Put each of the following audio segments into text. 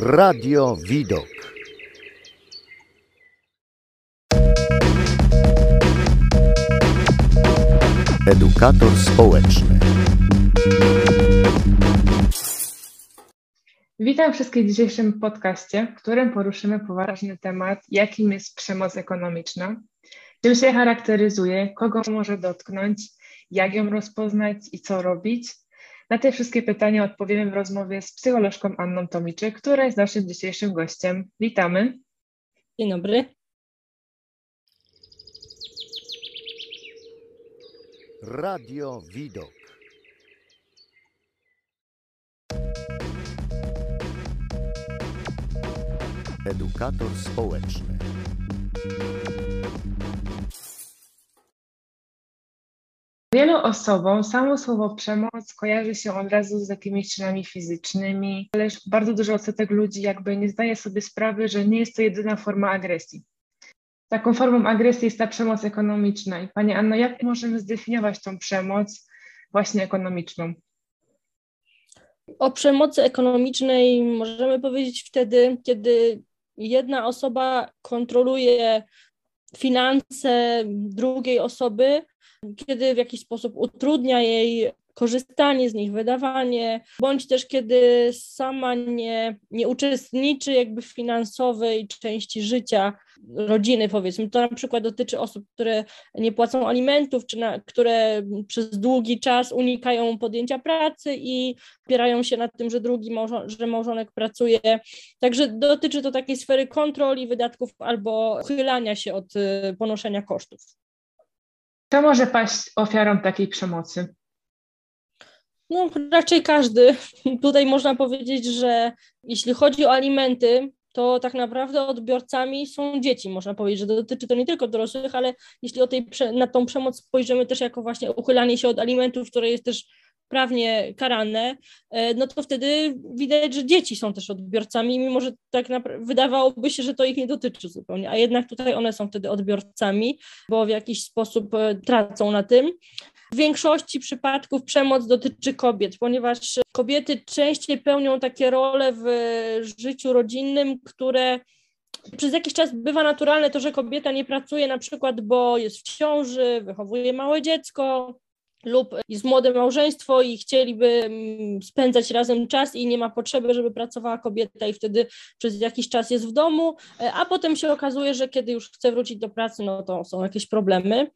Radio Widok. Edukator społeczny. Witam wszystkich w dzisiejszym podcaście, w którym poruszymy poważny temat, jakim jest przemoc ekonomiczna, czym się charakteryzuje, kogo może dotknąć, jak ją rozpoznać i co robić. Na te wszystkie pytania odpowiemy w rozmowie z psycholożką Anną Tomiczyk, która jest naszym dzisiejszym gościem. Witamy. Dzień dobry. Radio Widok. Edukator społeczny. Wielu osobom samo słowo przemoc kojarzy się od razu z jakimiś czynami fizycznymi, ale bardzo dużo odsetek ludzi jakby nie zdaje sobie sprawy, że nie jest to jedyna forma agresji. Taką formą agresji jest ta przemoc ekonomiczna. I Pani Anno, jak możemy zdefiniować tą przemoc właśnie ekonomiczną? O przemocy ekonomicznej możemy powiedzieć wtedy, kiedy jedna osoba kontroluje finanse drugiej osoby, kiedy w jakiś sposób utrudnia jej korzystanie z nich, wydawanie, bądź też kiedy sama nie, nie uczestniczy jakby w finansowej części życia rodziny, powiedzmy. To na przykład dotyczy osób, które nie płacą alimentów, czy na, które przez długi czas unikają podjęcia pracy i opierają się na tym, że drugi że małżonek pracuje. Także dotyczy to takiej sfery kontroli wydatków albo uchylania się od y, ponoszenia kosztów. Kto może paść ofiarą takiej przemocy? No, raczej każdy. Tutaj można powiedzieć, że jeśli chodzi o alimenty, to tak naprawdę odbiorcami są dzieci. Można powiedzieć, że dotyczy to nie tylko dorosłych, ale jeśli o tej, na tą przemoc spojrzymy też jako właśnie uchylanie się od alimentów, które jest też prawnie karane, e, no to wtedy widać, że dzieci są też odbiorcami, mimo że tak wydawałoby się, że to ich nie dotyczy zupełnie, a jednak tutaj one są wtedy odbiorcami, bo w jakiś sposób e, tracą na tym. W większości przypadków przemoc dotyczy kobiet, ponieważ kobiety częściej pełnią takie role w życiu rodzinnym, które przez jakiś czas bywa naturalne to, że kobieta nie pracuje na przykład, bo jest w ciąży, wychowuje małe dziecko, lub jest młode małżeństwo i chcieliby mm, spędzać razem czas i nie ma potrzeby, żeby pracowała kobieta i wtedy przez jakiś czas jest w domu, e, a potem się okazuje, że kiedy już chce wrócić do pracy, no to są jakieś problemy.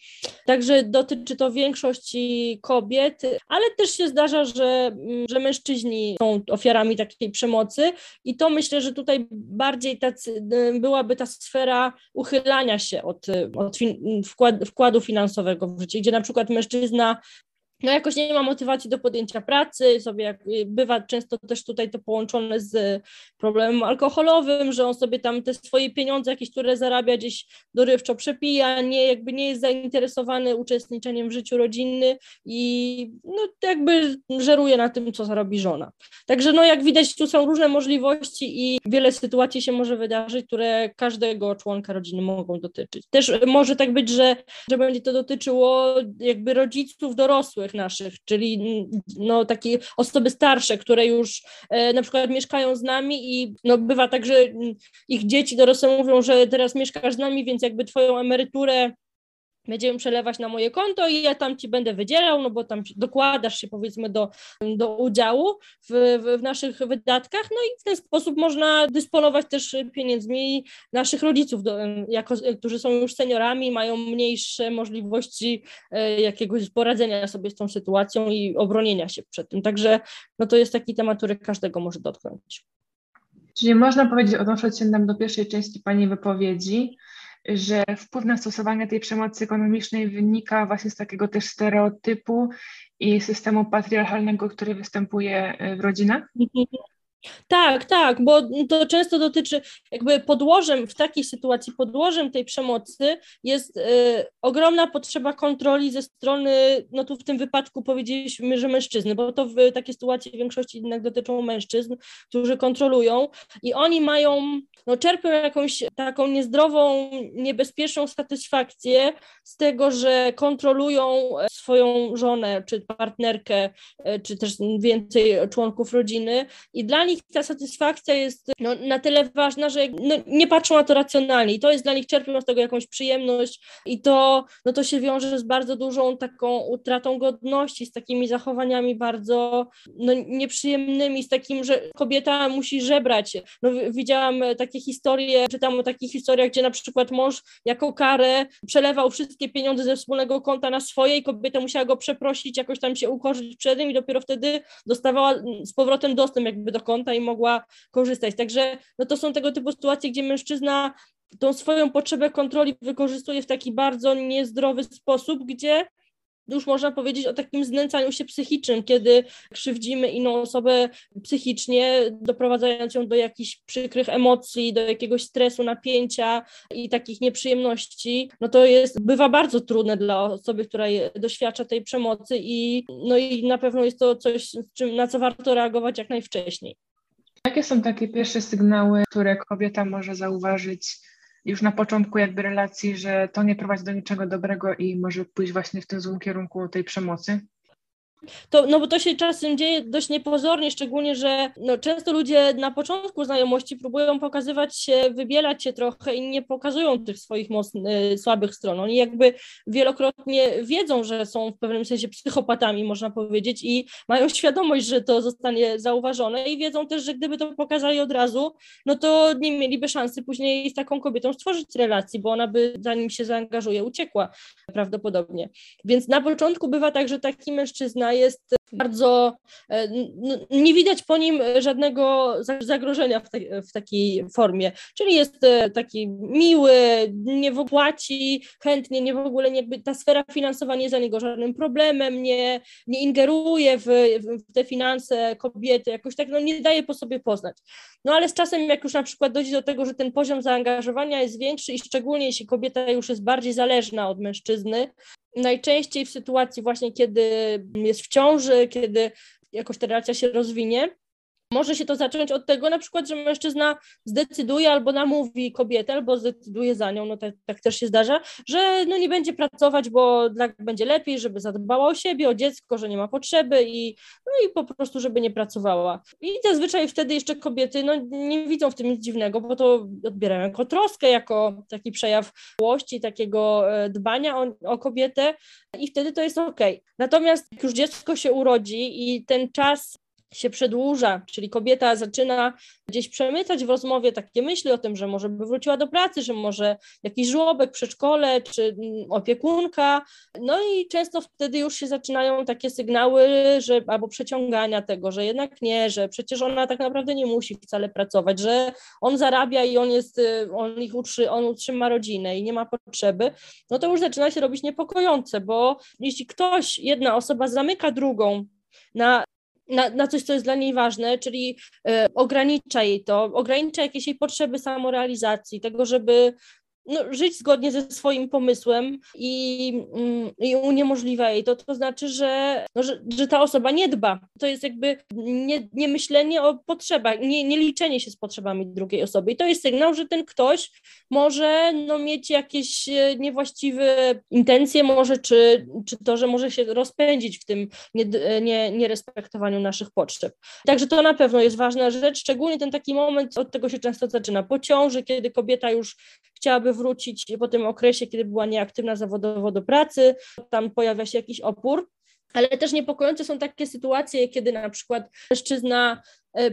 Także dotyczy to większości kobiet, ale też się zdarza, że, mm, że mężczyźni są ofiarami takiej przemocy i to myślę, że tutaj bardziej tacy, byłaby ta sfera uchylania się od, od fin, wkład, wkładu finansowego w życie, gdzie na przykład mężczyzna no jakoś nie ma motywacji do podjęcia pracy, sobie y, bywa często też tutaj to połączone z problemem alkoholowym, że on sobie tam te swoje pieniądze jakieś, które zarabia gdzieś dorywczo przepija, nie jakby nie jest zainteresowany uczestniczeniem w życiu rodzinnym i no jakby żeruje na tym, co zarobi żona. Także no jak widać tu są różne możliwości i wiele sytuacji się może wydarzyć, które każdego członka rodziny mogą dotyczyć. Też może tak być, że, że będzie to dotyczyło jakby rodziców dorosłych, naszych, czyli no, takie osoby starsze, które już e, na przykład mieszkają z nami i no, bywa tak, że ich dzieci dorosłe mówią, że teraz mieszkasz z nami, więc jakby twoją emeryturę będziemy przelewać na moje konto i ja tam ci będę wydzielał, no bo tam dokładasz się powiedzmy do, do udziału w, w, naszych wydatkach, no i w ten sposób można dysponować też pieniędzmi naszych rodziców, do, jako, którzy są już seniorami, mają mniejsze możliwości e, jakiegoś poradzenia sobie z tą sytuacją i obronienia się przed tym, także no to jest taki temat, który każdego może dotknąć. Czyli można powiedzieć, odnosząc się nam do pierwszej części Pani wypowiedzi, że wpływ na stosowanie tej przemocy ekonomicznej wynika właśnie z takiego też stereotypu i systemu patriarchalnego, który występuje w rodzinach? Tak, tak, bo to często dotyczy, jakby podłożem w takiej sytuacji, podłożem tej przemocy jest y, ogromna potrzeba kontroli ze strony, no tu w tym wypadku powiedzieliśmy, że mężczyzny, bo to w takie sytuacje w większości jednak dotyczą mężczyzn, którzy kontrolują i oni mają, no czerpią jakąś taką niezdrową, niebezpieczną satysfakcję z tego, że kontrolują swoją żonę, czy partnerkę, czy też więcej członków rodziny i dla nich nich ta satysfakcja jest no, na tyle ważna, że no, nie patrzą na to racjonalnie. I to jest dla nich, czerpią z tego jakąś przyjemność. I to, no, to się wiąże z bardzo dużą taką utratą godności, z takimi zachowaniami bardzo no, nieprzyjemnymi, z takim, że kobieta musi żebrać. No, widziałam takie historie, czytam o takich historiach, gdzie na przykład mąż jako karę przelewał wszystkie pieniądze ze wspólnego konta na swoje i kobieta musiała go przeprosić, jakoś tam się ukorzyć przed nim i dopiero wtedy dostawała z powrotem dostęp jakby do konta i mogła korzystać. Także no to są tego typu sytuacje, gdzie mężczyzna tą swoją potrzebę kontroli wykorzystuje w taki bardzo niezdrowy sposób, gdzie już można powiedzieć o takim znęcaniu się psychicznym, kiedy krzywdzimy inną osobę psychicznie, doprowadzając ją do jakichś przykrych emocji, do jakiegoś stresu, napięcia i takich nieprzyjemności, no to jest, bywa bardzo trudne dla osoby, która doświadcza tej przemocy i, no i na pewno jest to coś, na co warto reagować jak najwcześniej. Jakie są takie pierwsze sygnały, które kobieta może zauważyć już na początku jakby relacji, że to nie prowadzi do niczego dobrego i może pójść właśnie w tym złym kierunku tej przemocy? To, no bo to się czasem dzieje dość niepozornie, szczególnie, że no, często ludzie na początku znajomości próbują pokazywać się, wybielać się trochę i nie pokazują tych swoich mocnych, słabych stron. Oni jakby wielokrotnie wiedzą, że są w pewnym sensie psychopatami, można powiedzieć, i mają świadomość, że to zostanie zauważone i wiedzą też, że gdyby to pokazali od razu, no to nie mieliby szansy później z taką kobietą stworzyć relacji, bo ona by zanim się zaangażuje, uciekła prawdopodobnie. Więc na początku bywa tak, że taki mężczyzna jest bardzo, e, nie widać po nim żadnego zagrożenia w, te, w takiej formie, czyli jest e, taki miły, nie płaci chętnie, nie w ogóle nie, ta sfera finansowa nie jest dla niego żadnym problemem, nie, nie ingeruje w, w te finanse kobiety, jakoś tak no, nie daje po sobie poznać. No ale z czasem, jak już na przykład dojdzie do tego, że ten poziom zaangażowania jest większy i szczególnie jeśli kobieta już jest bardziej zależna od mężczyzny, najczęściej w sytuacji właśnie, kiedy jest w ciąży, kiedy jakoś ta relacja się rozwinie, może się to zacząć od tego na przykład, że mężczyzna zdecyduje albo namówi kobietę, albo zdecyduje za nią, no tak, tak też się zdarza, że no nie będzie pracować, bo będzie lepiej, żeby zadbała o siebie, o dziecko, że nie ma potrzeby i, no i po prostu, żeby nie pracowała. I zazwyczaj wtedy jeszcze kobiety no, nie widzą w tym nic dziwnego, bo to odbierają jako troskę, jako taki przejaw miłości, takiego e, dbania o, o kobietę i wtedy to jest ok. Natomiast jak już dziecko się urodzi i ten czas się przedłuża, czyli kobieta zaczyna gdzieś przemycać w rozmowie takie myśli o tym, że może by wróciła do pracy, że może jakiś żłobek, przedszkole czy mm, opiekunka. No i często wtedy już się zaczynają takie sygnały, że albo przeciągania tego, że jednak nie, że przecież ona tak naprawdę nie musi wcale pracować, że on zarabia i on jest, y, on ich utrzy, on utrzyma rodzinę i nie ma potrzeby, no to już zaczyna się robić niepokojące, bo jeśli ktoś, jedna osoba zamyka drugą na na, na coś, co jest dla niej ważne, czyli y, ogranicza jej to, ogranicza jakieś jej potrzeby samorealizacji, tego, żeby no, żyć zgodnie ze swoim pomysłem i, mm, i uniemożliwia jej to, to znaczy, że, no, że, że ta osoba nie dba. To jest jakby nie, nie myślenie o potrzebach, nie, nie liczenie się z potrzebami drugiej osoby. I to jest sygnał, że ten ktoś może no, mieć jakieś e, niewłaściwe intencje, może czy, czy to, że może się rozpędzić w tym nierespektowaniu nie, nie naszych potrzeb. Także to na pewno jest ważna rzecz, szczególnie ten taki moment, od tego się często zaczyna po ciąży, kiedy kobieta już chciałaby wrócić po tym okresie, kiedy była nieaktywna zawodowo do pracy, tam pojawia się jakiś opór. Ale też niepokojące są takie sytuacje, kiedy na przykład mężczyzna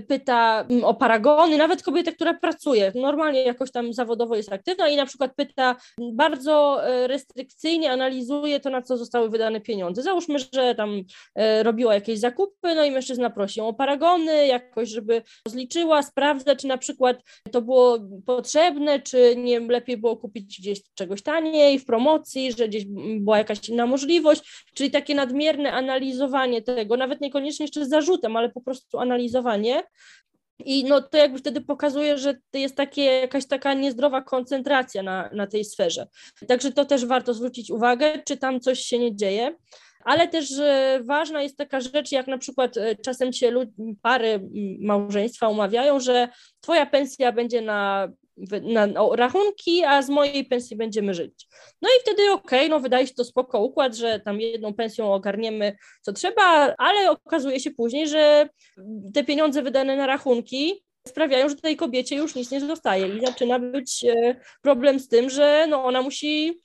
pyta mm, o paragony, nawet kobieta, która pracuje, normalnie jakoś tam zawodowo jest aktywna i na przykład pyta bardzo e, restrykcyjnie, analizuje to, na co zostały wydane pieniądze. Załóżmy, że tam e, robiła jakieś zakupy, no i mężczyzna prosi o paragony, jakoś, żeby zliczyła, sprawdza, czy na przykład to było potrzebne, czy nie lepiej było kupić gdzieś czegoś taniej, w promocji, że gdzieś była jakaś inna możliwość, czyli takie nadmierne analizowanie tego, nawet niekoniecznie jeszcze z zarzutem, ale po prostu analizowanie i no to jakby wtedy pokazuje, że jest takie, jakaś taka niezdrowa koncentracja na, na tej sferze. Także to też warto zwrócić uwagę, czy tam coś się nie dzieje. Ale też ważna jest taka rzecz, jak na przykład e, czasem się pary małżeństwa umawiają, że twoja pensja będzie na na rachunki, a z mojej pensji będziemy żyć. No i wtedy okej, okay, no wydaje się to spoko układ, że tam jedną pensją ogarniemy co trzeba, ale okazuje się później, że te pieniądze wydane na rachunki sprawiają, że tej kobiecie już nic nie zostaje i zaczyna być e, problem z tym, że no ona musi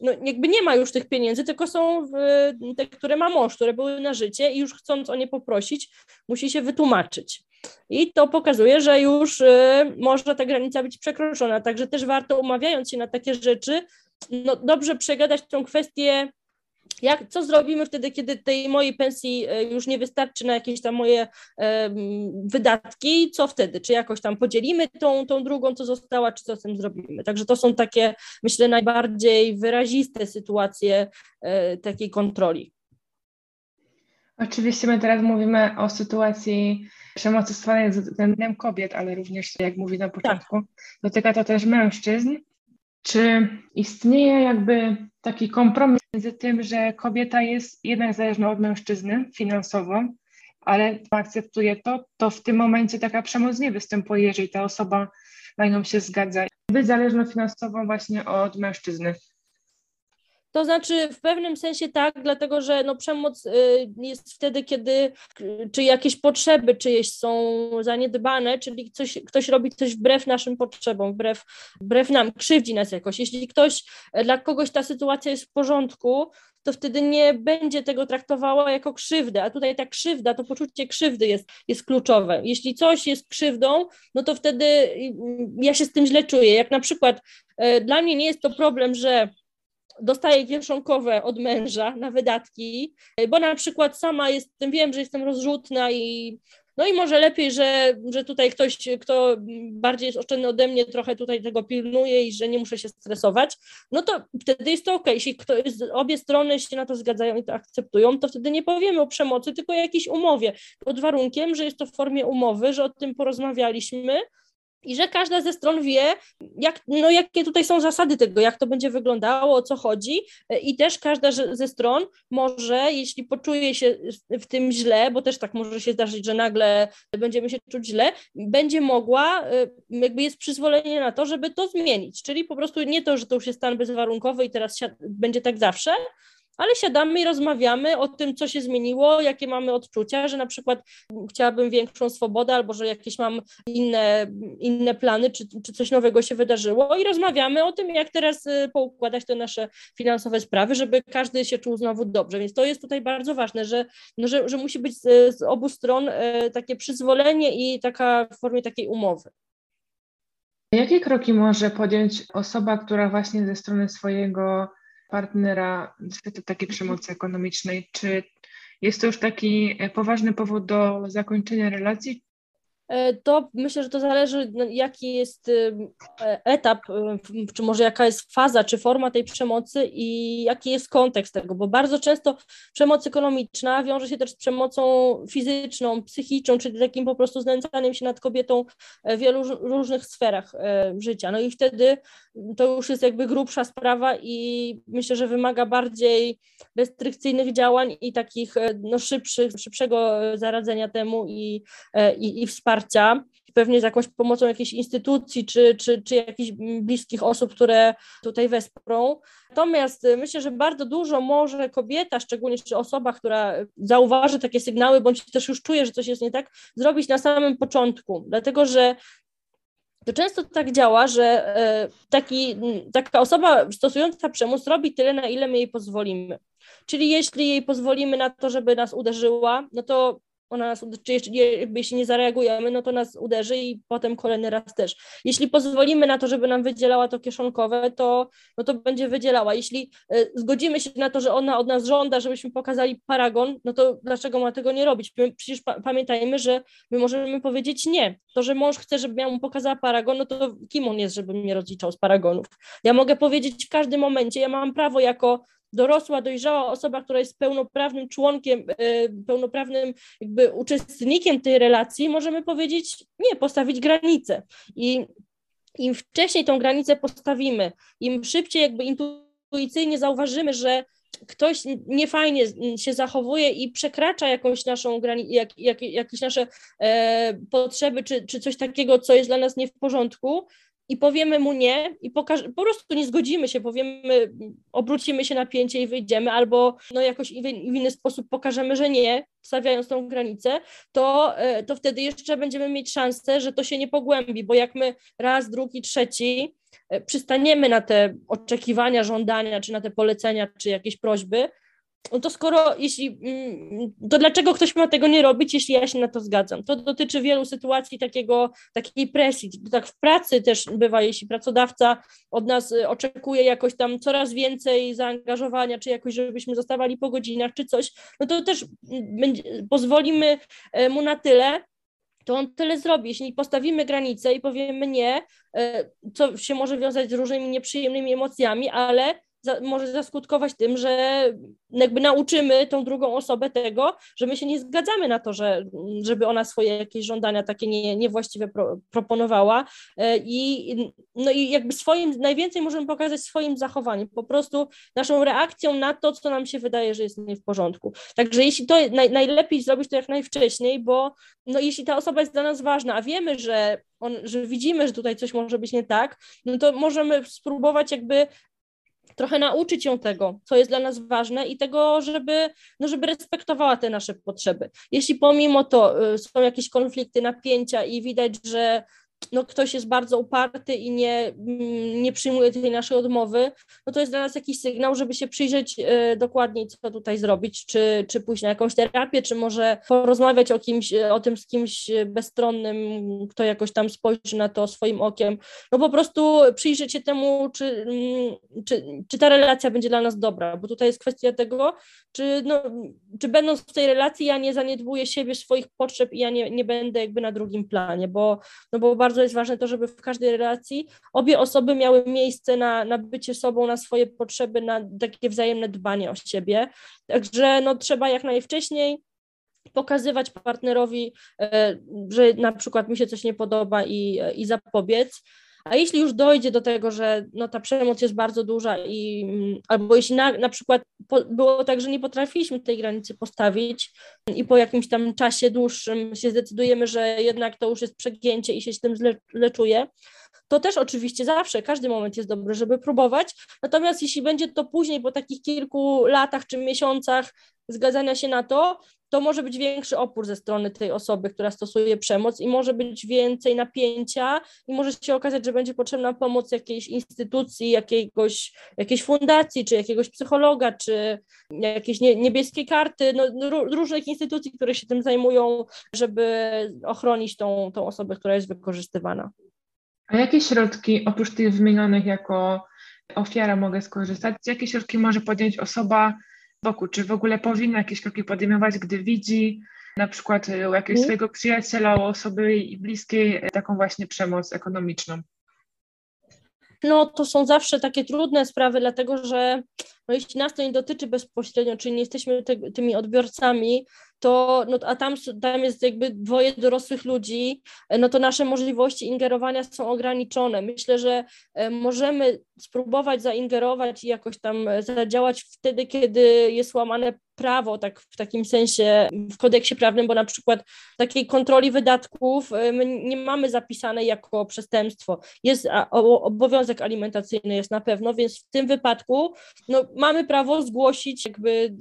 no jakby nie ma już tych pieniędzy, tylko są te, które ma mąż, które były na życie i już chcąc o nie poprosić, musi się wytłumaczyć. I to pokazuje, że już y, może ta granica być przekroczona. Także też warto, umawiając się na takie rzeczy, no dobrze przegadać tą kwestię jak, co zrobimy wtedy, kiedy tej mojej pensji e, już nie wystarczy na jakieś tam moje e, wydatki? Co wtedy? Czy jakoś tam podzielimy tą, tą drugą, co została, czy co z tym zrobimy? Także to są takie, myślę, najbardziej wyraziste sytuacje e, takiej kontroli. Oczywiście my teraz mówimy o sytuacji przemocy stosowanej względem kobiet, ale również, jak mówi na początku, tak. dotyka to też mężczyzn. Czy istnieje jakby taki kompromis między tym, że kobieta jest jednak zależna od mężczyzny finansowo, ale akceptuje to, to w tym momencie taka przemoc nie występuje, jeżeli ta osoba na nią się zgadza. Być zależna finansowo właśnie od mężczyzny. To znaczy w pewnym sensie tak, dlatego że no, przemoc y, jest wtedy, kiedy czy jakieś potrzeby czyjeś są zaniedbane, czyli coś, ktoś robi coś wbrew naszym potrzebom, wbrew, wbrew nam, krzywdzi nas jakoś. Jeśli ktoś, dla kogoś ta sytuacja jest w porządku, to wtedy nie będzie tego traktowała jako krzywdę, a tutaj ta krzywda, to poczucie krzywdy jest, jest kluczowe. Jeśli coś jest krzywdą, no to wtedy mm, ja się z tym źle czuję. Jak na przykład y, dla mnie nie jest to problem, że dostaję kieszonkowe od męża na wydatki, bo na przykład sama jestem, wiem, że jestem rozrzutna i no i może lepiej, że, że tutaj ktoś, kto bardziej jest oszczędny ode mnie, trochę tutaj tego pilnuje i że nie muszę się stresować, no to wtedy jest to ok. Jeśli obie strony się na to zgadzają i to akceptują, to wtedy nie powiemy o przemocy, tylko o jakiejś umowie, pod warunkiem, że jest to w formie umowy, że o tym porozmawialiśmy, i że każda ze stron wie, jak, no, jakie tutaj są zasady tego, jak to będzie wyglądało, o co chodzi, i też każda ze stron może, jeśli poczuje się w tym źle, bo też tak może się zdarzyć, że nagle będziemy się czuć źle, będzie mogła, y, jakby jest przyzwolenie na to, żeby to zmienić. Czyli po prostu nie to, że to już jest stan bezwarunkowy i teraz będzie tak zawsze, ale siadamy i rozmawiamy o tym, co się zmieniło, jakie mamy odczucia, że na przykład chciałabym większą swobodę, albo że jakieś mam inne, inne plany, czy, czy coś nowego się wydarzyło i rozmawiamy o tym, jak teraz y, poukładać te nasze finansowe sprawy, żeby każdy się czuł znowu dobrze. Więc to jest tutaj bardzo ważne, że, no, że, że musi być z, z obu stron y, takie przyzwolenie i taka w formie takiej umowy. Jakie kroki może podjąć osoba, która właśnie ze strony swojego partnera niestety takiej przemocy ekonomicznej. Czy jest to już taki poważny powód do zakończenia relacji, to myślę, że to zależy, no, jaki jest y, e, etap, y, czy może jaka jest faza, czy forma tej przemocy i jaki jest kontekst tego, bo bardzo często przemoc ekonomiczna wiąże się też z przemocą fizyczną, psychiczną, czyli takim po prostu znęcaniem się nad kobietą w wielu różnych sferach e, życia. No i wtedy to już jest jakby grubsza sprawa i myślę, że wymaga bardziej restrykcyjnych działań i takich no, szybszych, szybszego zaradzenia temu i, i, i wsparcia wsparcia, pewnie z jakąś pomocą jakiejś instytucji czy, czy, czy jakichś bliskich osób, które tutaj wesprą. Natomiast y, myślę, że bardzo dużo może kobieta, szczególnie czy osoba, która zauważy takie sygnały, bądź też już czuje, że coś jest nie tak, zrobić na samym początku, dlatego że to często tak działa, że y, taki, taka osoba stosująca przemoc robi tyle, na ile my jej pozwolimy. Czyli jeśli jej pozwolimy na to, żeby nas uderzyła, no to ona nas, czy jeśli, jeśli nie zareagujemy, no to nas uderzy i potem kolejny raz też. Jeśli pozwolimy na to, żeby nam wydzielała to kieszonkowe, to, no to będzie wydzielała. Jeśli y, zgodzimy się na to, że ona od nas żąda, żebyśmy pokazali paragon, no to dlaczego ma tego nie robić? My przecież pa pamiętajmy, że my możemy powiedzieć nie. To, że mąż chce, żebym ja mu pokazała paragon, no to kim on jest, żeby mnie rozliczał z paragonów? Ja mogę powiedzieć w każdym momencie, ja mam prawo jako dorosła, dojrzała osoba, która jest pełnoprawnym członkiem, e, pełnoprawnym jakby uczestnikiem tej relacji, możemy powiedzieć nie, postawić granicę. I im wcześniej tą granicę postawimy, im szybciej jakby intuicyjnie zauważymy, że ktoś niefajnie się zachowuje i przekracza jakąś naszą granicę, jak, jak, jakieś nasze e, potrzeby, czy, czy coś takiego, co jest dla nas nie w porządku, i powiemy mu nie i pokaż- po prostu nie zgodzimy się, powiemy, obrócimy się na pięcie i wyjdziemy, albo no jakoś w, inny sposób pokażemy, że nie, stawiając tą granicę, to, e, to wtedy jeszcze będziemy mieć szansę, że to się nie pogłębi, bo jak my raz, drugi, trzeci e, przystaniemy na te oczekiwania, żądania, czy na te polecenia, czy jakieś prośby, to skoro, jeśli, mm, to dlaczego ktoś ma tego nie robić, jeśli ja się na to zgadzam? To dotyczy wielu sytuacji takiego, takiej presji. Tak w pracy też bywa, jeśli pracodawca od nas y, oczekuje jakoś tam coraz więcej zaangażowania, czy jakoś, żebyśmy zostawali po godzinach, czy coś, no to też mm, pozwolimy e, mu na tyle, to on tyle zrobi. Jeśli postawimy granicę i powiemy nie, e, co się może wiązać z różnymi nieprzyjemnymi emocjami, ale za, może zaskutkować tym, że jakby nauczymy tą drugą osobę tego, że my się nie zgadzamy na to, że, żeby ona swoje jakieś żądania takie nie, niewłaściwe pro, proponowała e, i no i jakby swoim, najwięcej możemy pokazać swoim zachowaniem, po prostu naszą reakcją na to, co nam się wydaje, że jest nie w porządku. Także jeśli to naj, najlepiej zrobić to jak najwcześniej, bo no jeśli ta osoba jest dla nas ważna, a wiemy, że on, że widzimy, że tutaj coś może być nie tak, no to możemy spróbować jakby trochę nauczyć ją tego, co jest dla nas ważne i tego, żeby, no żeby respektowała te nasze potrzeby. Jeśli pomimo to y, są jakieś konflikty, napięcia i widać, że no, ktoś jest bardzo uparty i nie, mm, nie przyjmuje tej naszej odmowy, no to jest dla nas jakiś sygnał, żeby się przyjrzeć y, dokładniej, co tutaj zrobić, czy, czy pójść na jakąś terapię, czy może porozmawiać o, kimś, o tym z kimś bezstronnym, kto jakoś tam spojrzy na to swoim okiem. No po prostu przyjrzeć się temu, czy, mm, czy, czy ta relacja będzie dla nas dobra, bo tutaj jest kwestia tego, czy, no, czy będąc w tej relacji ja nie zaniedbuję siebie, swoich potrzeb i ja nie, nie będę jakby na drugim planie, bo, no bo bardzo jest ważne to, żeby w każdej relacji obie osoby miały miejsce na, na bycie sobą, na swoje potrzeby, na takie wzajemne dbanie o siebie. Także no, trzeba jak najwcześniej pokazywać partnerowi, e, że na przykład mi się coś nie podoba i, i zapobiec. A jeśli już dojdzie do tego, że no, ta przemoc jest bardzo duża i mm, albo jeśli na, na przykład po, było tak, że nie potrafiliśmy tej granicy postawić i po jakimś tam czasie dłuższym się zdecydujemy, że jednak to już jest przegięcie i się z tym czuję, to też oczywiście zawsze, każdy moment jest dobry, żeby próbować. Natomiast jeśli będzie to później, po takich kilku latach czy miesiącach zgadzania się na to, to może być większy opór ze strony tej osoby, która stosuje przemoc i może być więcej napięcia i może się okazać, że będzie potrzebna pomoc jakiejś instytucji, jakiegoś, jakiejś fundacji, czy jakiegoś psychologa, czy jakiejś nie, niebieskiej karty, no, różnych instytucji, które się tym zajmują, żeby ochronić tą, tą osobę, która jest wykorzystywana. A jakie środki, oprócz tych wymienionych jako ofiara mogę skorzystać, jakie środki może podjąć osoba wokół? Czy w ogóle powinna jakieś kroki podejmować, gdy widzi na przykład u jakiegoś mhm. swojego przyjaciela, u osoby bliskiej taką właśnie przemoc ekonomiczną? No to są zawsze takie trudne sprawy, dlatego że no, jeśli nas to nie dotyczy bezpośrednio, czyli nie jesteśmy te, tymi odbiorcami, to, no, a tam, tam jest jakby dwoje dorosłych ludzi, no to nasze możliwości ingerowania są ograniczone. Myślę, że e, możemy spróbować zaingerować i jakoś tam e, zadziałać wtedy, kiedy jest łamane prawo, tak w takim sensie w kodeksie prawnym, bo na przykład takiej kontroli wydatków e, my nie mamy zapisanej jako przestępstwo. Jest obowiązek alimentacyjny jest na pewno, więc w tym wypadku no, mamy prawo zgłosić jakby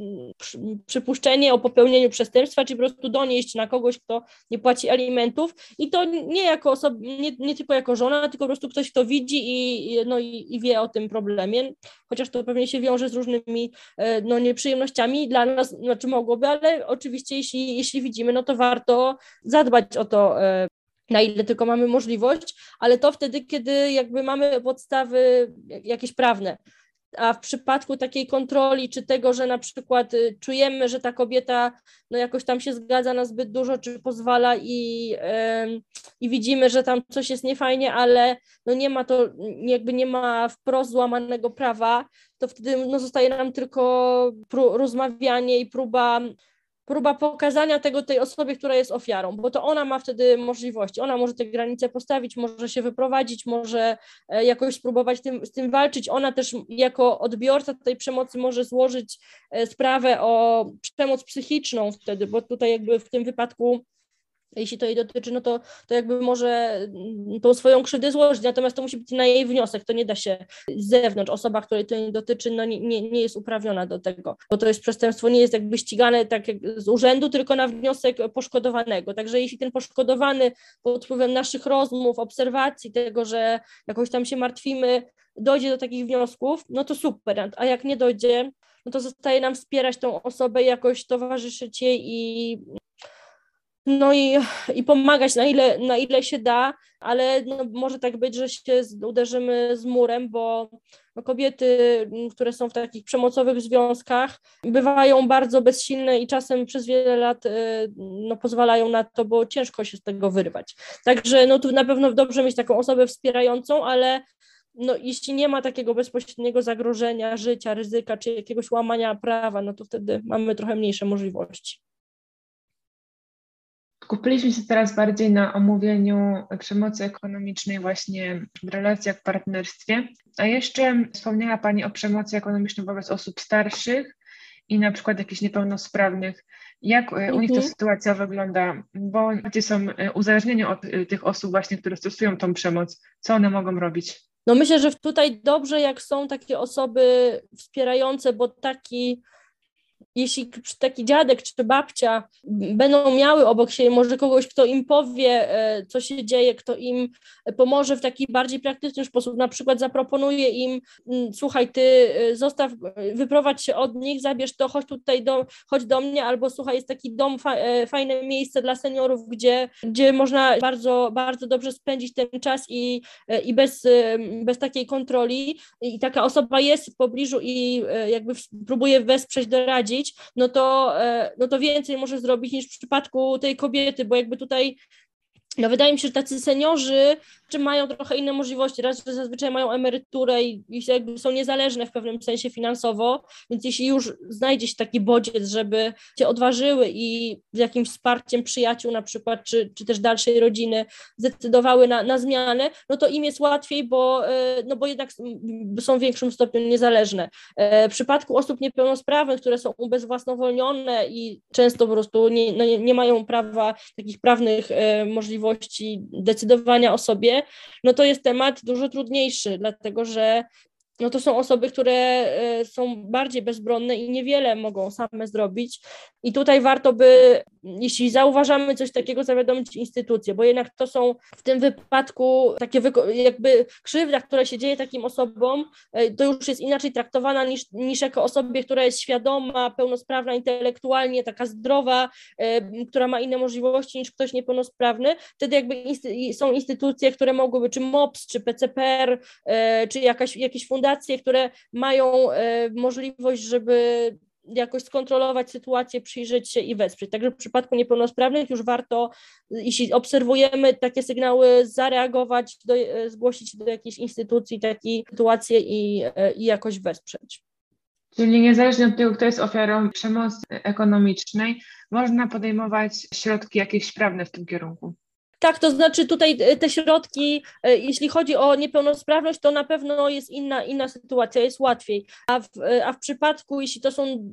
przypuszczenie o popełnieniu przestępstwa, czy po prostu donieść na kogoś, kto nie płaci alimentów i to nie jako osoba, nie, nie tylko jako żona, tylko po prostu ktoś, kto widzi i, no, i, i o tym problemie, chociaż to pewnie się wiąże z różnymi e, no, nieprzyjemnościami dla nas, znaczy mogłoby, ale oczywiście jeśli, jeśli widzimy, no to warto zadbać o to, e, na ile tylko mamy możliwość, ale to wtedy, kiedy jakby mamy podstawy jakieś prawne a w przypadku takiej kontroli, czy tego, że na przykład y, czujemy, że ta kobieta no jakoś tam się zgadza na zbyt dużo, czy pozwala i, i widzimy, że tam coś jest niefajnie, ale no nie ma to, jakby nie ma wprost złamanego prawa, to wtedy no zostaje nam tylko rozmawianie i próba próba pokazania tego tej osobie, która jest ofiarą, bo to ona ma wtedy możliwości. Ona może te granice postawić, może się wyprowadzić, może e, jakoś spróbować tym, z tym walczyć. Ona też jako odbiorca tej przemocy może złożyć e, sprawę o przemoc psychiczną wtedy, bo tutaj jakby w tym wypadku jeśli to jej dotyczy, no to, to jakby może mm, tą swoją krzywdę złożyć, natomiast to musi być na jej wniosek, to nie da się z zewnątrz, osoba, której to nie dotyczy, no nie, nie, jest uprawniona do tego, bo to jest przestępstwo, nie jest jakby ścigane tak jak z urzędu, tylko na wniosek poszkodowanego, także jeśli ten poszkodowany pod wpływem naszych rozmów, obserwacji, tego, że jakoś tam się martwimy, dojdzie do takich wniosków, no to super, a jak nie dojdzie, no to zostaje nam wspierać tą osobę, jakoś towarzyszyć jej i no i, i pomagać na ile, na ile się da, ale no może tak być, że się uderzymy z murem, bo no kobiety, które są w takich przemocowych związkach, bywają bardzo bezsilne i czasem przez wiele lat y, no, pozwalają na to, bo ciężko się z tego wyrwać. Także no tu na pewno dobrze mieć taką osobę wspierającą, ale no, jeśli nie ma takiego bezpośredniego zagrożenia życia, ryzyka czy jakiegoś łamania prawa, no to wtedy mamy trochę mniejsze możliwości. Skupiliśmy się teraz bardziej na omówieniu przemocy ekonomicznej właśnie w relacjach, w partnerstwie. A jeszcze wspomniała Pani o przemocy ekonomicznej wobec osób starszych i na przykład jakichś niepełnosprawnych. Jak mhm. u nich ta mhm. sytuacja wygląda? Bo ludzie są e, uzależnieni od e, tych osób właśnie, które stosują tą przemoc. Co one mogą robić? No myślę, że tutaj dobrze, jak są takie osoby wspierające, bo taki jeśli taki dziadek czy babcia będą miały obok siebie może kogoś, kto im powie, e, co się dzieje, kto im pomoże w taki bardziej praktyczny sposób, na przykład zaproponuje im, mm, słuchaj, ty e, zostaw, wyprowadź się od nich, zabierz to, chodź tutaj, do, chodź do mnie, albo słuchaj, jest taki dom, e, fajne miejsce dla seniorów, gdzie, gdzie można bardzo, bardzo dobrze spędzić ten czas i, i bez, bez takiej kontroli. I taka osoba jest w pobliżu i jakby próbuje wesprzeć, doradzić, no to, e, no to więcej może zrobić niż w przypadku tej kobiety, bo jakby tutaj no wydaje mi się, że tacy seniorzy czy mają trochę inne możliwości. Raz, że zazwyczaj mają emeryturę i, i są niezależne w pewnym sensie finansowo, więc jeśli już znajdzie się taki bodziec, żeby się odważyły i z jakimś wsparciem przyjaciół na przykład, czy, czy też dalszej rodziny zdecydowały na, na zmianę, no to im jest łatwiej, bo, e, no bo jednak są w większym stopniu niezależne. E, w przypadku osób niepełnosprawnych, które są ubezwłasnowolnione i często po prostu nie, no nie, nie mają prawa, takich prawnych e, możliwości decydowania o sobie, no to jest temat dużo trudniejszy, dlatego że no to są osoby, które e, są bardziej bezbronne i niewiele mogą same zrobić. I tutaj warto by, jeśli zauważamy coś takiego, zawiadomić instytucje, bo jednak to są w tym wypadku takie jakby krzywda, która się dzieje takim osobom, e, to już jest inaczej traktowana niż, niż jako osobie, która jest świadoma, pełnosprawna intelektualnie, taka zdrowa, e, która ma inne możliwości niż ktoś niepełnosprawny. Wtedy jakby insty są instytucje, które mogłyby, czy MOPS, czy PCPR, czy jakaś, jakieś fundacje, fundacje, które mają e, możliwość, żeby jakoś skontrolować sytuację, przyjrzeć się i wesprzeć. Także w przypadku niepełnosprawnych już warto, jeśli obserwujemy takie sygnały, zareagować, do, e, zgłosić do jakiejś instytucji takie sytuacje i, e, i jakoś wesprzeć. Czyli niezależnie od tego, kto jest ofiarą przemocy ekonomicznej, można podejmować środki jakieś prawne w tym kierunku. Tak, to znaczy tutaj e, te środki, e, jeśli chodzi o niepełnosprawność, to na pewno jest inna, inna sytuacja, jest łatwiej. A w, e, a w przypadku, jeśli to są mm,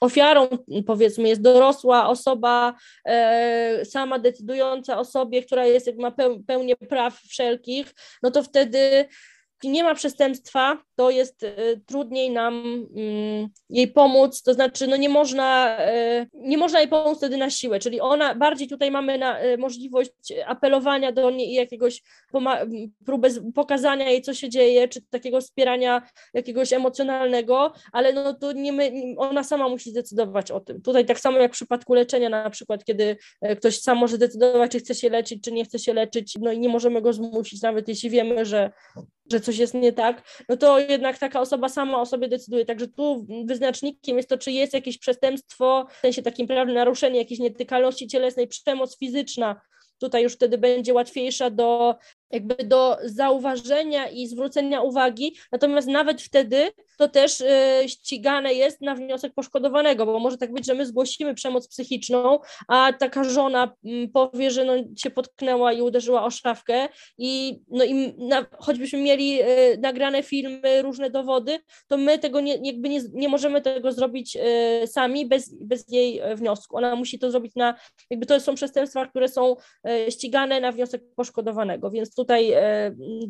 ofiarą, powiedzmy, jest dorosła osoba, e, sama decydująca o sobie, która jest, ma pełnię praw wszelkich, no to wtedy nie ma przestępstwa, to jest y, trudniej nam mm, jej pomóc, to znaczy no nie można, y, nie można jej pomóc wtedy na siłę, czyli ona, bardziej tutaj mamy na, y, możliwość apelowania do niej i jakiegoś próbę pokazania jej, co się dzieje, czy takiego wspierania jakiegoś emocjonalnego, ale no to nie my, ona sama musi zdecydować o tym. Tutaj tak samo jak w przypadku leczenia na przykład, kiedy ktoś sam może decydować, czy chce się leczyć, czy nie chce się leczyć, no i nie możemy go zmusić, nawet jeśli wiemy, że że coś jest nie tak, no to jednak taka osoba sama o sobie decyduje. Także tu wyznacznikiem jest to, czy jest jakieś przestępstwo, w sensie takim prawnym naruszenie jakiejś nietykalności cielesnej, przemoc fizyczna. Tutaj już wtedy będzie łatwiejsza do jakby do zauważenia i zwrócenia uwagi, natomiast nawet wtedy to też y, ścigane jest na wniosek poszkodowanego, bo może tak być, że my zgłosimy przemoc psychiczną, a taka żona mm, powie, że no, się potknęła i uderzyła o szafkę i, no, i na, choćbyśmy mieli y, nagrane filmy, różne dowody, to my tego nie, jakby nie, nie możemy tego zrobić y, sami bez, bez jej wniosku. Ona musi to zrobić na, jakby to są przestępstwa, które są ścigane na wniosek poszkodowanego, więc tutaj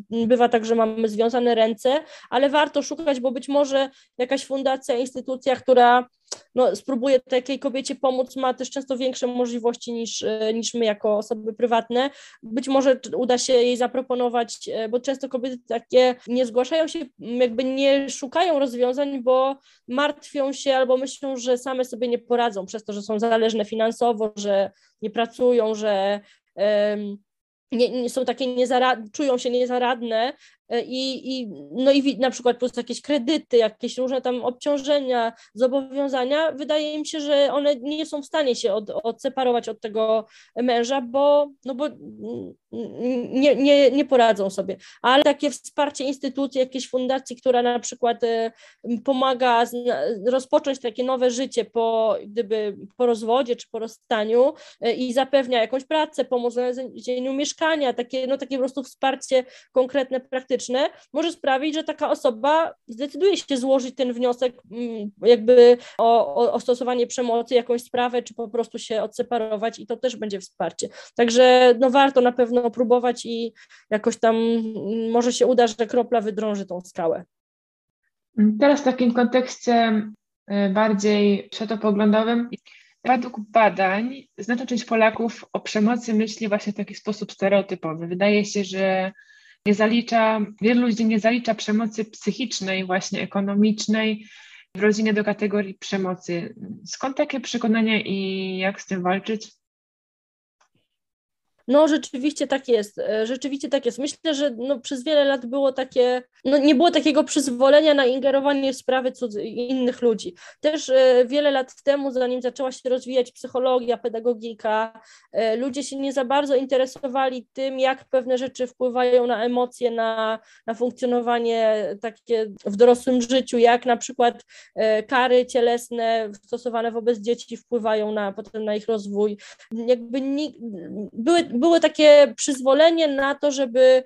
bywa tak, że mamy związane ręce, ale warto szukać, bo być może może jakaś fundacja, instytucja, która no, spróbuje takiej kobiecie pomóc, ma też często większe możliwości niż, e, niż my jako osoby prywatne. Być może uda się jej zaproponować, e, bo często kobiety takie nie zgłaszają się, jakby nie szukają rozwiązań, bo martwią się albo myślą, że same sobie nie poradzą przez to, że są zależne finansowo, że nie pracują, że um, nie, nie, są takie niezarad, czują się niezaradne i, i, no i na przykład plus jakieś kredyty, jakieś różne tam obciążenia, zobowiązania, wydaje mi się, że one nie są w stanie się od, odseparować od tego męża, bo, no bo nie, nie, nie poradzą sobie. Ale takie wsparcie instytucji, jakiejś fundacji, która na przykład e, pomaga rozpocząć takie nowe życie po, gdyby po rozwodzie czy po rozstaniu e, i zapewnia jakąś pracę, pomoc w znalezieniu mieszkania, takie, no, takie po prostu wsparcie konkretne, praktyczne, może sprawić, że taka osoba zdecyduje się złożyć ten wniosek mm, jakby o, o, o stosowanie przemocy, jakąś sprawę, czy po prostu się odseparować i to też będzie wsparcie. Także no warto na pewno próbować i jakoś tam mm, może się uda, że kropla wydrąży tą skałę. Teraz w takim kontekście y, bardziej światopoglądowym, według badań znaczna część Polaków o przemocy myśli właśnie w taki sposób stereotypowy. Wydaje się, że nie zalicza, wielu ludzi nie zalicza przemocy psychicznej, właśnie ekonomicznej w rodzinie do kategorii przemocy. Skąd takie przekonania i jak z tym walczyć? No rzeczywiście tak jest, e, rzeczywiście tak jest. Myślę, że no, przez wiele lat było takie, no, nie było takiego przyzwolenia na ingerowanie w sprawy cudzy, innych ludzi. Też e, wiele lat temu, zanim zaczęła się rozwijać psychologia, pedagogika, e, ludzie się nie za bardzo interesowali tym, jak pewne rzeczy wpływają na emocje, na, na funkcjonowanie takie w dorosłym życiu, jak na przykład kary cielesne stosowane wobec dzieci wpływają na, potem na ich rozwój. Jakby nie, były było takie przyzwolenie na to, żeby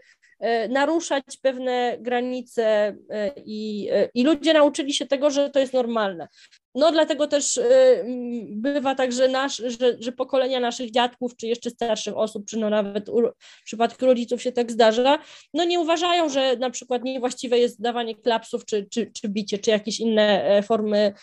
naruszać pewne granice e, i, e, i ludzie nauczyli się tego, że to jest normalne. No dlatego też bywa tak, że, nasz, że, że pokolenia naszych dziadków, czy jeszcze starszych osób, czy no nawet u, w przypadku rodziców się tak zdarza, no nie uważają, że na przykład niewłaściwe jest dawanie klapsów, czy, czy, czy bicie, czy jakieś inne formy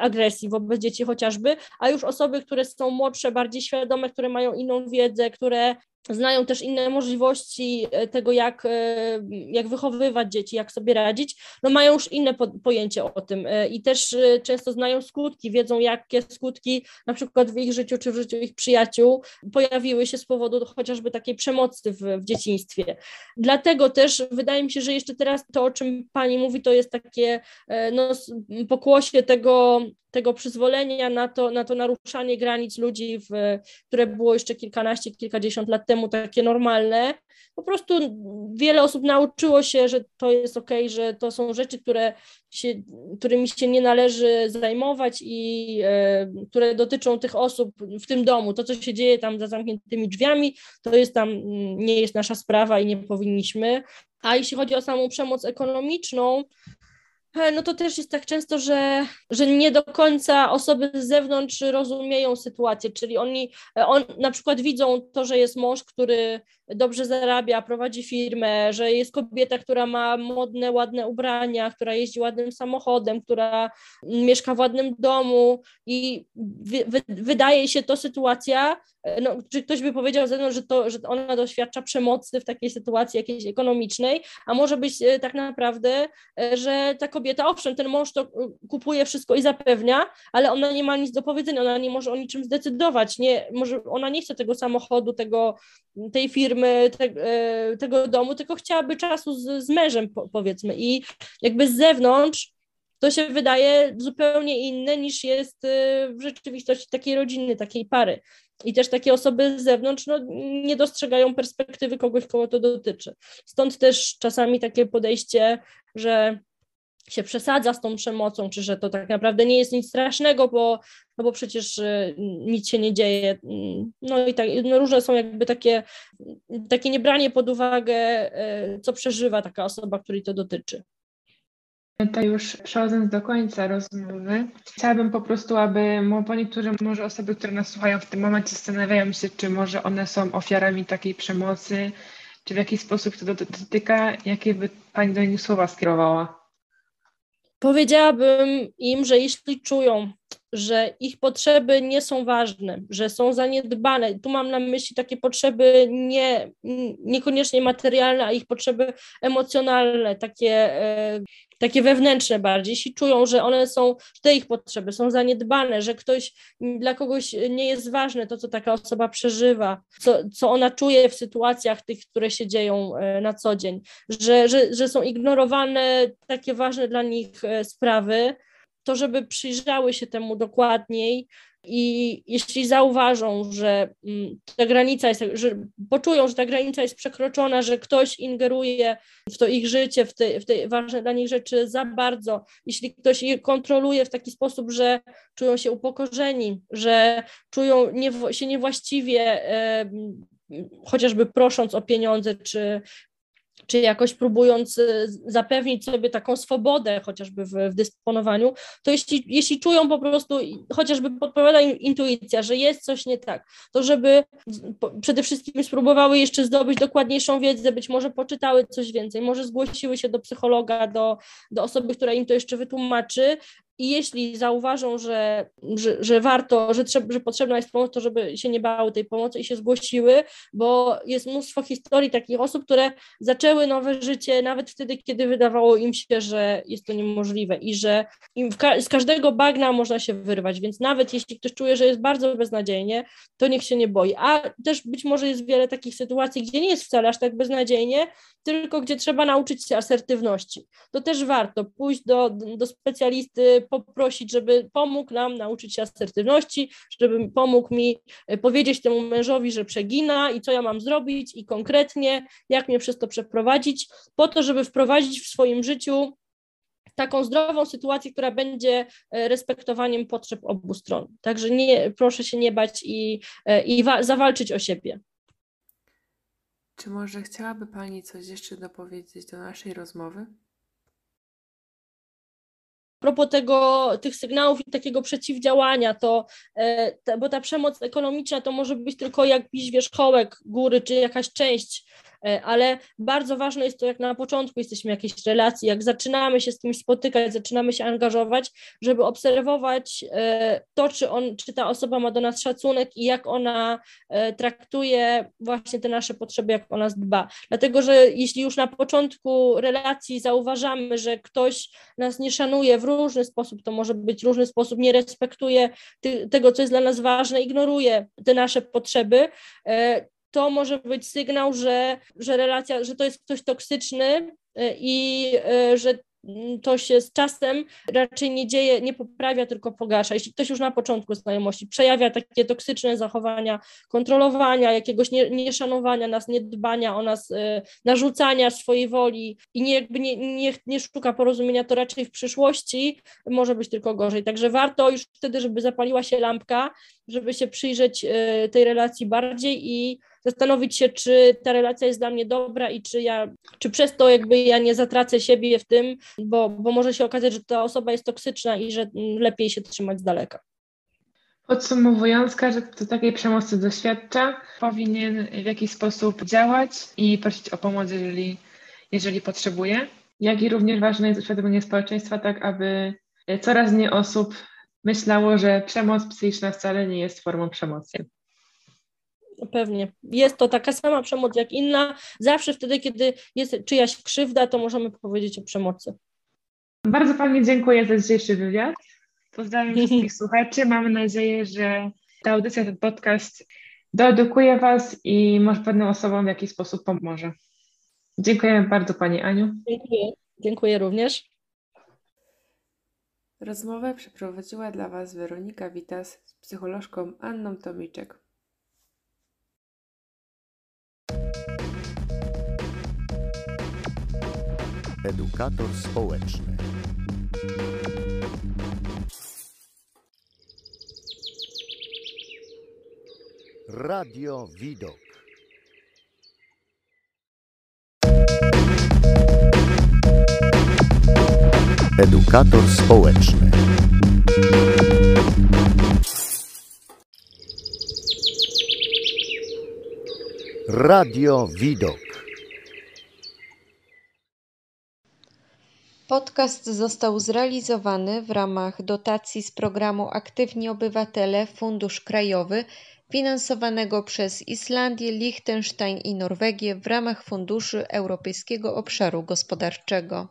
agresji wobec dzieci chociażby, a już osoby, które są młodsze, bardziej świadome, które mają inną wiedzę, które znają też inne możliwości e, tego, jak, e, jak wychowywać dzieci, jak sobie radzić, no mają już inne po, pojęcie o tym e, i też często znają skutki, wiedzą jakie skutki na przykład w ich życiu czy w życiu ich przyjaciół pojawiły się z powodu chociażby takiej przemocy w, w dzieciństwie. Dlatego też wydaje mi się, że jeszcze teraz to, o czym Pani mówi, to jest takie no, pokłosie tego tego przyzwolenia na to, na to naruszanie granic ludzi, w, które było jeszcze kilkanaście, kilkadziesiąt lat temu takie normalne. Po prostu wiele osób nauczyło się, że to jest ok, że to są rzeczy, które się, którymi się nie należy zajmować i e, które dotyczą tych osób w tym domu. To, co się dzieje tam za zamkniętymi drzwiami, to jest tam, nie jest nasza sprawa i nie powinniśmy. A jeśli chodzi o samą przemoc ekonomiczną, no to też jest tak często, że, że nie do końca osoby z zewnątrz rozumieją sytuację, czyli oni e, on, na przykład widzą to, że jest mąż, który dobrze zarabia, prowadzi firmę, że jest kobieta, która ma modne, ładne ubrania, która jeździ ładnym samochodem, która mieszka w ładnym domu i wy, wydaje się to sytuacja, no, czy ktoś by powiedział ze mną, że, to, że ona doświadcza przemocy w takiej sytuacji jakiejś ekonomicznej, a może być e, tak naprawdę, e, że ta kobieta, owszem, ten mąż to e, kupuje wszystko i zapewnia, ale ona nie ma nic do powiedzenia, ona nie może o niczym zdecydować, nie, może ona nie chce tego samochodu, tego, tej firmy, te, tego domu, tylko chciałaby czasu z, z mężem, powiedzmy. I jakby z zewnątrz to się wydaje zupełnie inne niż jest y, w rzeczywistości takiej rodziny, takiej pary. I też takie osoby z zewnątrz no, nie dostrzegają perspektywy kogoś, kogo to dotyczy. Stąd też czasami takie podejście, że się przesadza z tą przemocą, czy że to tak naprawdę nie jest nic strasznego, bo, no bo przecież y, nic się nie dzieje. No i tak, no różne są jakby takie, takie niebranie pod uwagę, y, co przeżywa taka osoba, której to dotyczy. To już przechodząc do końca rozmowy, chciałabym po prostu, aby bo niektóre może osoby, które nas słuchają w tym momencie zastanawiają się, czy może one są ofiarami takiej przemocy, czy w jaki sposób to dotyka, jakie by Pani do nich słowa skierowała? Powiedziałabym im, że jeśli czują, że ich potrzeby nie są ważne, że są zaniedbane. Tu mam na myśli takie potrzeby nie, niekoniecznie materialne, a ich potrzeby emocjonalne, takie, e, takie wewnętrzne bardziej. Jeśli czują, że one są, te ich potrzeby są zaniedbane, że ktoś dla kogoś nie jest ważne to, co taka osoba przeżywa, co, co ona czuje w sytuacjach tych, które się dzieją e, na co dzień, że, że, że są ignorowane takie ważne dla nich e, sprawy, to żeby przyjrzały się temu dokładniej i jeśli zauważą, że mm, ta granica jest, że poczują, że ta granica jest przekroczona, że ktoś ingeruje w to ich życie, w te, w te ważne dla nich rzeczy za bardzo, jeśli ktoś je kontroluje w taki sposób, że czują się upokorzeni, że czują się niewłaściwie, e, chociażby prosząc o pieniądze, czy czy jakoś próbując y, zapewnić sobie taką swobodę chociażby w, w, dysponowaniu, to jeśli, jeśli czują po prostu, chociażby podpowiada im intuicja, że jest coś nie tak, to żeby przede wszystkim spróbowały jeszcze zdobyć dokładniejszą wiedzę, być może poczytały coś więcej, może zgłosiły się do psychologa, do, do osoby, która im to jeszcze wytłumaczy, i jeśli zauważą, że, że, że warto, że, trzeba, że potrzebna jest pomoc, to żeby się nie bały tej pomocy i się zgłosiły, bo jest mnóstwo historii takich osób, które zaczęły nowe życie nawet wtedy, kiedy wydawało im się, że jest to niemożliwe i że ka z każdego bagna można się wyrwać, więc nawet jeśli ktoś czuje, że jest bardzo beznadziejnie, to niech się nie boi. A też być może jest wiele takich sytuacji, gdzie nie jest wcale aż tak beznadziejnie, tylko gdzie trzeba nauczyć się asertywności. To też warto pójść do, do specjalisty, poprosić, żeby pomógł nam nauczyć się asertywności, żeby pomógł mi e, powiedzieć temu mężowi, że przegina i co ja mam zrobić i konkretnie, jak mnie przez to przeprowadzić, po to, żeby wprowadzić w swoim życiu taką zdrową sytuację, która będzie e, respektowaniem potrzeb obu stron. Także nie, proszę się nie bać i, e, i wa- zawalczyć o siebie. Czy może chciałaby Pani coś jeszcze dopowiedzieć do naszej rozmowy? Propos tego, tych sygnałów i takiego przeciwdziałania, to, e, bo ta przemoc ekonomiczna to może być tylko jakiś wierzchołek góry, czy jakaś część ale bardzo ważne jest to, jak na początku jesteśmy w jakiejś relacji, jak zaczynamy się z kimś spotykać, zaczynamy się angażować, żeby obserwować e, to, czy, on, czy ta osoba ma do nas szacunek i jak ona e, traktuje właśnie te nasze potrzeby, jak o nas dba. Dlatego, że jeśli już na początku relacji zauważamy, że ktoś nas nie szanuje w różny sposób, to może być różny sposób, nie respektuje tego, co jest dla nas ważne, ignoruje te nasze potrzeby, to może być sygnał, że, że relacja, że to jest ktoś toksyczny y, i y, że to się z czasem raczej nie dzieje, nie poprawia, tylko pogarsza. Jeśli ktoś już na początku znajomości przejawia takie toksyczne zachowania kontrolowania, jakiegoś nie, nieszanowania nas, niedbania o nas, y, narzucania swojej woli i nie, jakby nie, nie, nie szuka porozumienia, to raczej w przyszłości może być tylko gorzej. Także warto już wtedy, żeby zapaliła się lampka, żeby się przyjrzeć tej relacji bardziej i zastanowić się, czy ta relacja jest dla mnie dobra i czy ja, czy przez to jakby ja nie zatracę siebie w tym, bo, bo może się okazać, że ta osoba jest toksyczna i że lepiej się trzymać z daleka. Podsumowując, każdy, kto takiej przemocy doświadcza, powinien w jakiś sposób działać i prosić o pomoc, jeżeli, jeżeli potrzebuje. Jak i również ważne jest uświadomienie społeczeństwa, tak aby coraz mniej osób myślało, że przemoc psychiczna wcale nie jest formą przemocy. Pewnie. Jest to taka sama przemoc jak inna. Zawsze wtedy, kiedy jest czyjaś krzywda, to możemy powiedzieć o przemocy. Bardzo Pani dziękuję za dzisiejszy wywiad. Pozdrawiam wszystkich słuchaczy. Mam nadzieję, że ta audycja, ten podcast doedukuje Was i może pewnym osobom w jakiś sposób pomoże. Dziękuję bardzo Pani Aniu. Dziękuję. Dziękuję również. Rozmowę przeprowadziła dla Was Weronika Witas z psycholożką Anną Tomiczek. Edukator społeczny. Radio Widok. Edukator społeczny. Radio Widok. Podcast został zrealizowany w ramach dotacji z programu Aktywni Obywatele Fundusz Krajowy finansowanego przez Islandię, Liechtenstein i Norwegię w ramach Funduszy Europejskiego Obszaru Gospodarczego.